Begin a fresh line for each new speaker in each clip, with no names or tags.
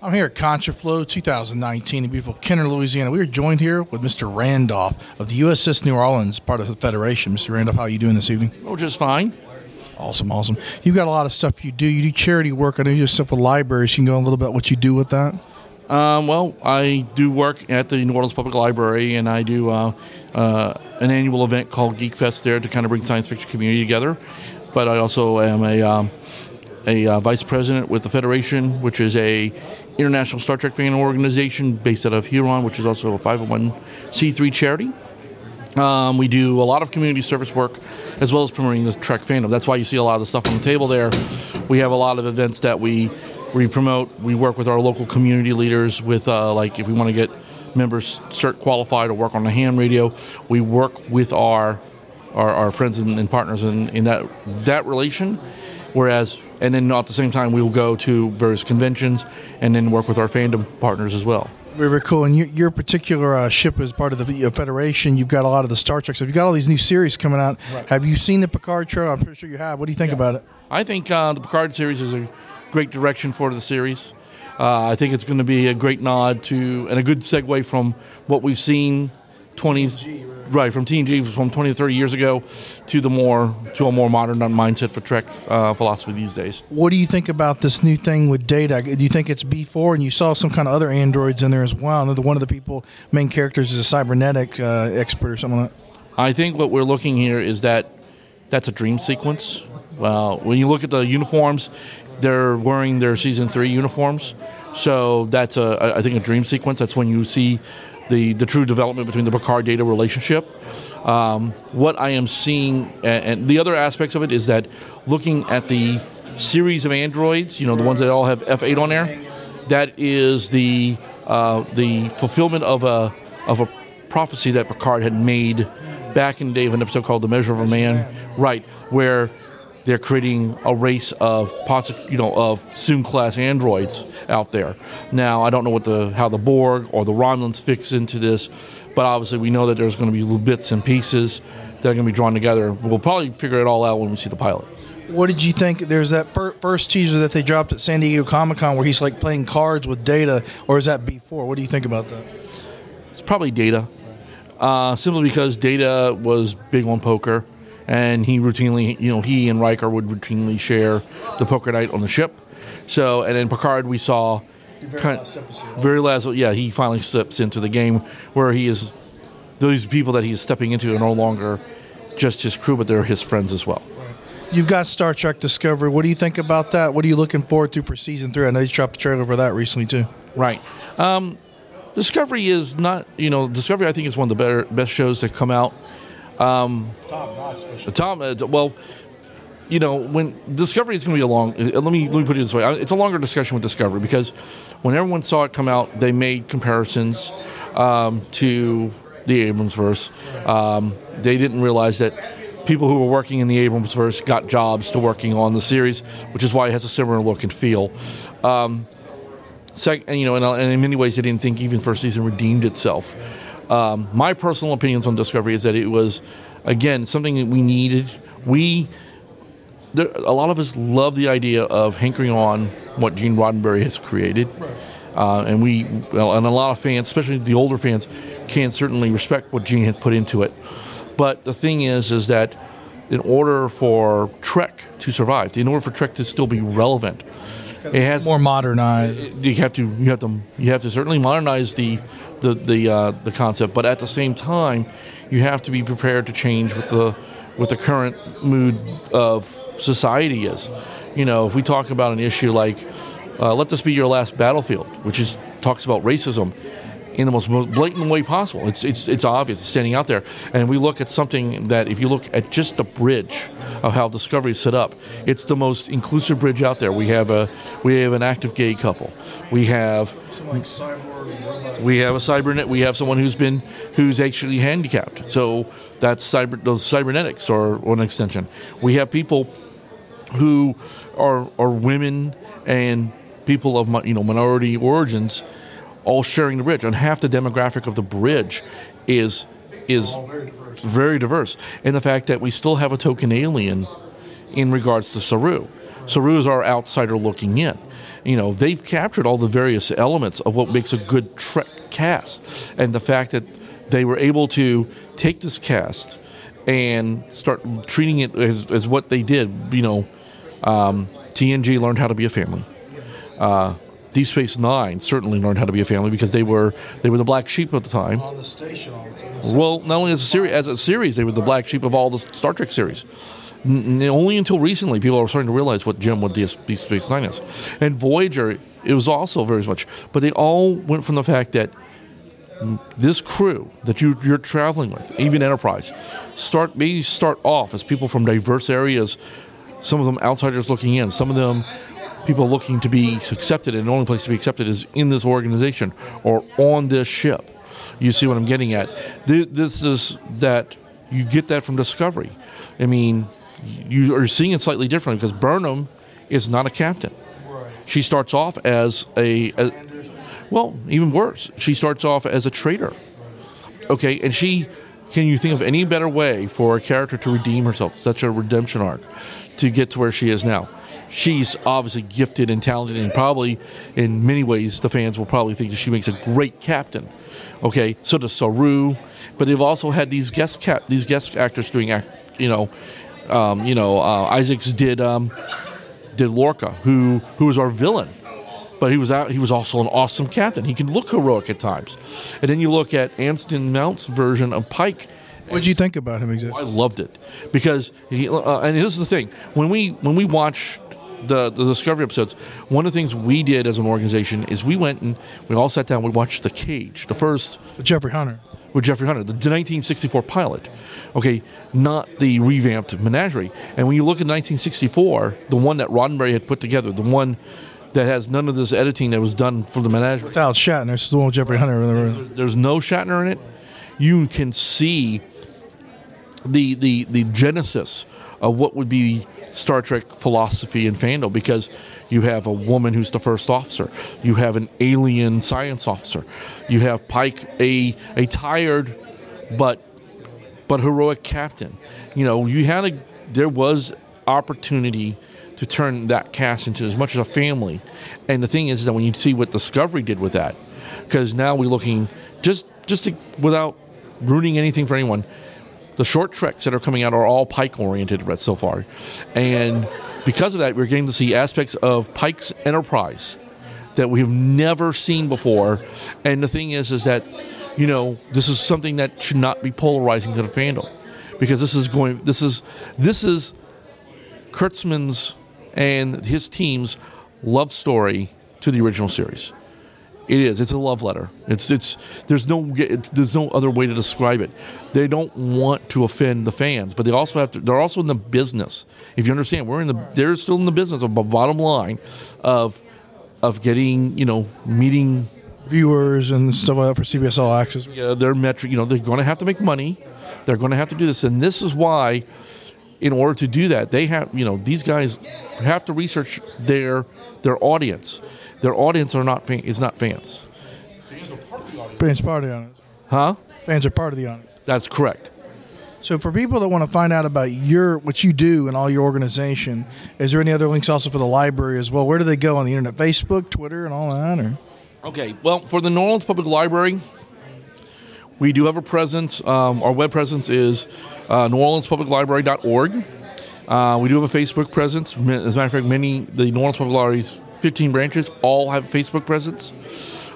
I'm here at ContraFlow 2019 in beautiful Kenner, Louisiana. We are joined here with Mr. Randolph of the USS New Orleans, part of the Federation. Mr. Randolph, how are you doing this evening?
Oh, just fine.
Awesome, awesome. You've got a lot of stuff you do. You do charity work. I know you do stuff with libraries. You can go a little bit what you do with that.
Um, well, I do work at the New Orleans Public Library, and I do uh, uh, an annual event called Geek Fest there to kind of bring science fiction community together. But I also am a um, a uh, vice president with the Federation, which is a international Star Trek fan organization based out of Huron, which is also a 501c3 charity. Um, we do a lot of community service work as well as promoting the Trek fandom. That's why you see a lot of the stuff on the table there. We have a lot of events that we we promote. We work with our local community leaders with uh, like if we want to get members cert qualified or work on the ham radio, we work with our our, our friends and, and partners in, in that that relation. Whereas, and then at the same time, we will go to various conventions and then work with our fandom partners as well.
Very, very cool. And your, your particular uh, ship is part of the uh, Federation. You've got a lot of the Star Trek stuff. You've got all these new series coming out.
Right.
Have you seen the Picard show? I'm pretty sure you have. What do you think
Yeah.
about it?
I think uh, the Picard series is a great direction for the series. Uh, I think it's going to be a great nod to and a good segue from what we've seen 20s right from TNG from 20 to 30 years ago to the more to a more modern mindset for Trek uh, philosophy these days.
What do you think about this new thing with Data? Do you think it's B4? And you saw some kind of other androids in there as well. And one of the people, main characters, is a cybernetic uh, expert or something like that.
I think what we're looking here is that that's a dream sequence. Well, when you look at the uniforms, they're wearing their season three uniforms, so that's a I think a dream sequence. That's when you see the the true development between the Picard Data relationship. Um, what I am seeing, and, and the other aspects of it is that looking at the series of androids, you know, the ones that all have F8 on there, that is the uh, the fulfillment of a of a prophecy that Picard had made back in the day of an episode called "The Measure of a Man," right, where they're creating a race of you know of Soong class androids out there. Now, I don't know what the how the Borg or the Romulans fix into this, but obviously we know that there's going to be little bits and pieces that are going to be drawn together. We'll probably figure it all out when we see the pilot.
What did you think? There's that per- first teaser that they dropped at San Diego Comic Con where he's like playing cards with Data, or is that B4? What do you think about that?
It's probably Data, uh, simply because Data was big on poker, and he routinely, you know, he and Riker would routinely share the poker night on the ship. So, and then Picard, we saw
very
kind-
last episode.
very last, yeah, he finally steps into the game where he is. Those people that he's stepping into are no longer just his crew, but they're his friends as well.
You've got Star Trek Discovery. What do you think about that? What are you looking forward to for season three? I know you dropped the trailer for that recently too.
Right. Um, Discovery is not, you know, Discovery I think is one of the better best shows that come out. Tom, uh, well, you know, when Discovery is going to be a long. uh, Let me let me put it this way: it's a longer discussion with Discovery because when everyone saw it come out, they made comparisons um, to the Abrams verse. Um, they didn't realize that people who were working in the Abrams verse got jobs to working on the series, which is why it has a similar look and feel. Um, sec- and you know, and, uh, and in many ways, they didn't think even first season redeemed itself. Um, my personal opinions on Discovery is that it was, again, something that we needed. We there, a lot of us love the idea of hankering on what Gene Roddenberry has created, uh, and we well, and a lot of fans, especially the older fans, can certainly respect what Gene had put into it. But the thing is, is that in order for Trek to survive, in order for Trek to still be relevant, it has
More modernized.
you have to you have to you have to certainly modernize the the the uh, the concept, but at the same time, you have to be prepared to change with the with the current mood of society is. You know, if we talk about an issue like uh, "Let This Be Your Last Battlefield," which is talks about racism in the most blatant way possible. It's it's it's obvious, it's standing out there. And we look at something that, if you look at just the bridge of how Discovery is set up, it's the most inclusive bridge out there. We have a we have an active gay couple. We have
Like cyborg
we have a cybernet. We have someone who's been who's actually handicapped. So that's cyber those cybernetics or, or an extension. We have people who are are women and people of you know minority origins, all sharing the bridge. And half the demographic of the bridge is is very diverse. And the fact that we still have a token alien in regards to Saru. Saru is our outsider looking in. You know, they've captured all the various elements of what makes a good Trek cast, and the fact that they were able to take this cast and start treating it as, as what they did. You know, um, TNG learned how to be a family. Uh, Deep Space Nine certainly learned how to be a family because they were they were the black sheep at the time.
On the station the.
Well, not only as a series, as a series, they were the black sheep of all the Star Trek series. N- only until recently, people are starting to realize what Jim, what DS Deep Space Nine is, and Voyager. It was also very much, but they all went from the fact that this crew that you, you're traveling with, even Enterprise, start maybe start off as people from diverse areas. Some of them outsiders looking in. Some of them people looking to be accepted, and the only place to be accepted is in this organization or on this ship. You see what I'm getting at? This is that you get that from Discovery. I mean, you are seeing it slightly differently because Burnham is not a captain. She starts off as a, a well, even worse. She starts off as a traitor. Okay, and she can you think of any better way for a character to redeem herself, such a redemption arc, to get to where she is now? She's obviously gifted and talented, and probably in many ways the fans will probably think that she makes a great captain. Okay, so does Saru, but they've also had these guest cap these guest actors doing act, you know, um, you know, uh, Isaacs did um, did Lorca, who who was our villain but he was out. He was also an awesome captain. He can look heroic at times. And then you look at Anson Mount's version of Pike.
What did you think about him exactly?
I loved it because he. Uh, and this is the thing when we when we watch the the Discovery episodes, one of the things we did as an organization is we went and we all sat down. We watched The Cage, the first
Jeffrey Hunter.
with Jeffrey Hunter, the 1964 pilot. Okay, not the revamped Menagerie. And when you look at 1964, the one that Roddenberry had put together, the one that has none of this editing that was done for the Menagerie.
Without Shatner, is the one with Jeffrey Hunter. in the room.
There's no Shatner in it. You can see the the the genesis of what would be Star Trek philosophy and fandom because you have a woman who's the first officer, you have an alien science officer, you have Pike, a a tired but but heroic captain. You know, you had a there was opportunity to turn that cast into as much as a family. And the thing is that when you see what Discovery did with that, because now we're looking just just to, without ruining anything for anyone. The short treks that are coming out are all Pike oriented so far, and because of that, we're getting to see aspects of Pike's Enterprise that we have never seen before. And the thing is, is that you know this is something that should not be polarizing to the fandom, because this is going, this is this is Kurtzman's and his team's love story to the original series. It is. It's a love letter. It's. It's. There's no. It's, there's no other way to describe it. They don't want to offend the fans, but they also have to. They're also in the business. If you understand, we're in the. They're still in the business of the bottom line, of, of getting you know meeting
Viewers and stuff like that for CBS All Access.
uh, their metric. You know, they're going to have to make money. They're going to have to do this, and this is why, in order to do that, they have. You know, these guys have to research their their audience. Their audience are not fan, is not fans,
Fans are part of the audience.
huh?
Fans are part of the audience.
That's correct.
So for people that want to find out about your what you do and all your organization, is there any other links also for the library as well? Where do they go on the internet? Facebook, Twitter, and all that? Or
Okay, well, for the New Orleans Public Library, we do have a presence. Um, our web presence is uh, neworleanspubliclibrary.org. Uh, we do have a Facebook presence. As a matter of fact, many the New Orleans Public Library's 15 branches all have Facebook presence.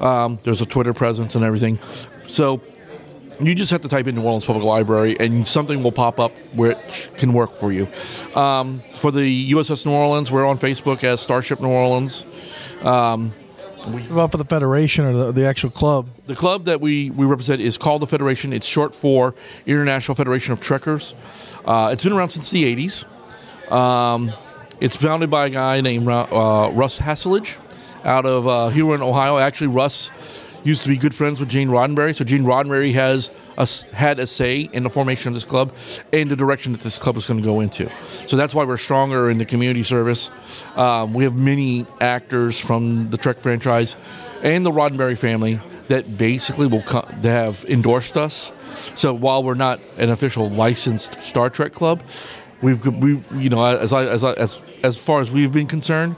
Um, there's a Twitter presence and everything. So you just have to type in New Orleans Public Library, and something will pop up which can work for you. Um, for the USS New Orleans, we're on Facebook as Starship New Orleans.
What about for the federation or the, the actual club?
The club that we, we represent is called the Federation. It's short for International Federation of Trekkers. Uh, it's been around since the 80s. Um, it's founded by a guy named uh, Russ Haslage out of uh, Huron, Ohio. Actually, Russ used to be good friends with Gene Roddenberry, so Gene Roddenberry has had a say in the formation of this club and the direction that this club is going to go into. So that's why we're stronger in the community service. Um, we have many actors from the Trek franchise and the Roddenberry family that basically will co- have endorsed us. So while we're not an official licensed Star Trek club, we've we you know as I as I, as as far as we've been concerned,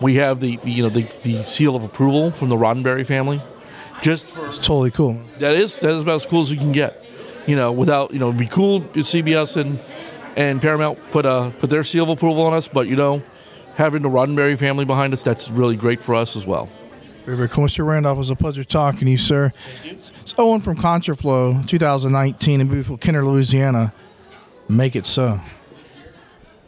we have the you know the, the seal of approval from the Roddenberry family. Just for,
It's totally cool.
that is that is about as cool as you can get. You know, without you know, it'd be cool if CBS and and Paramount put a put their seal of approval on us, but you know, having the Roddenberry family behind us, that's really great for us as well.
Very, very cool. Mr. Randolph, it was a pleasure talking to you, sir. It's Owen from Contraflow 2019 in beautiful Kenner, Louisiana. Make it so.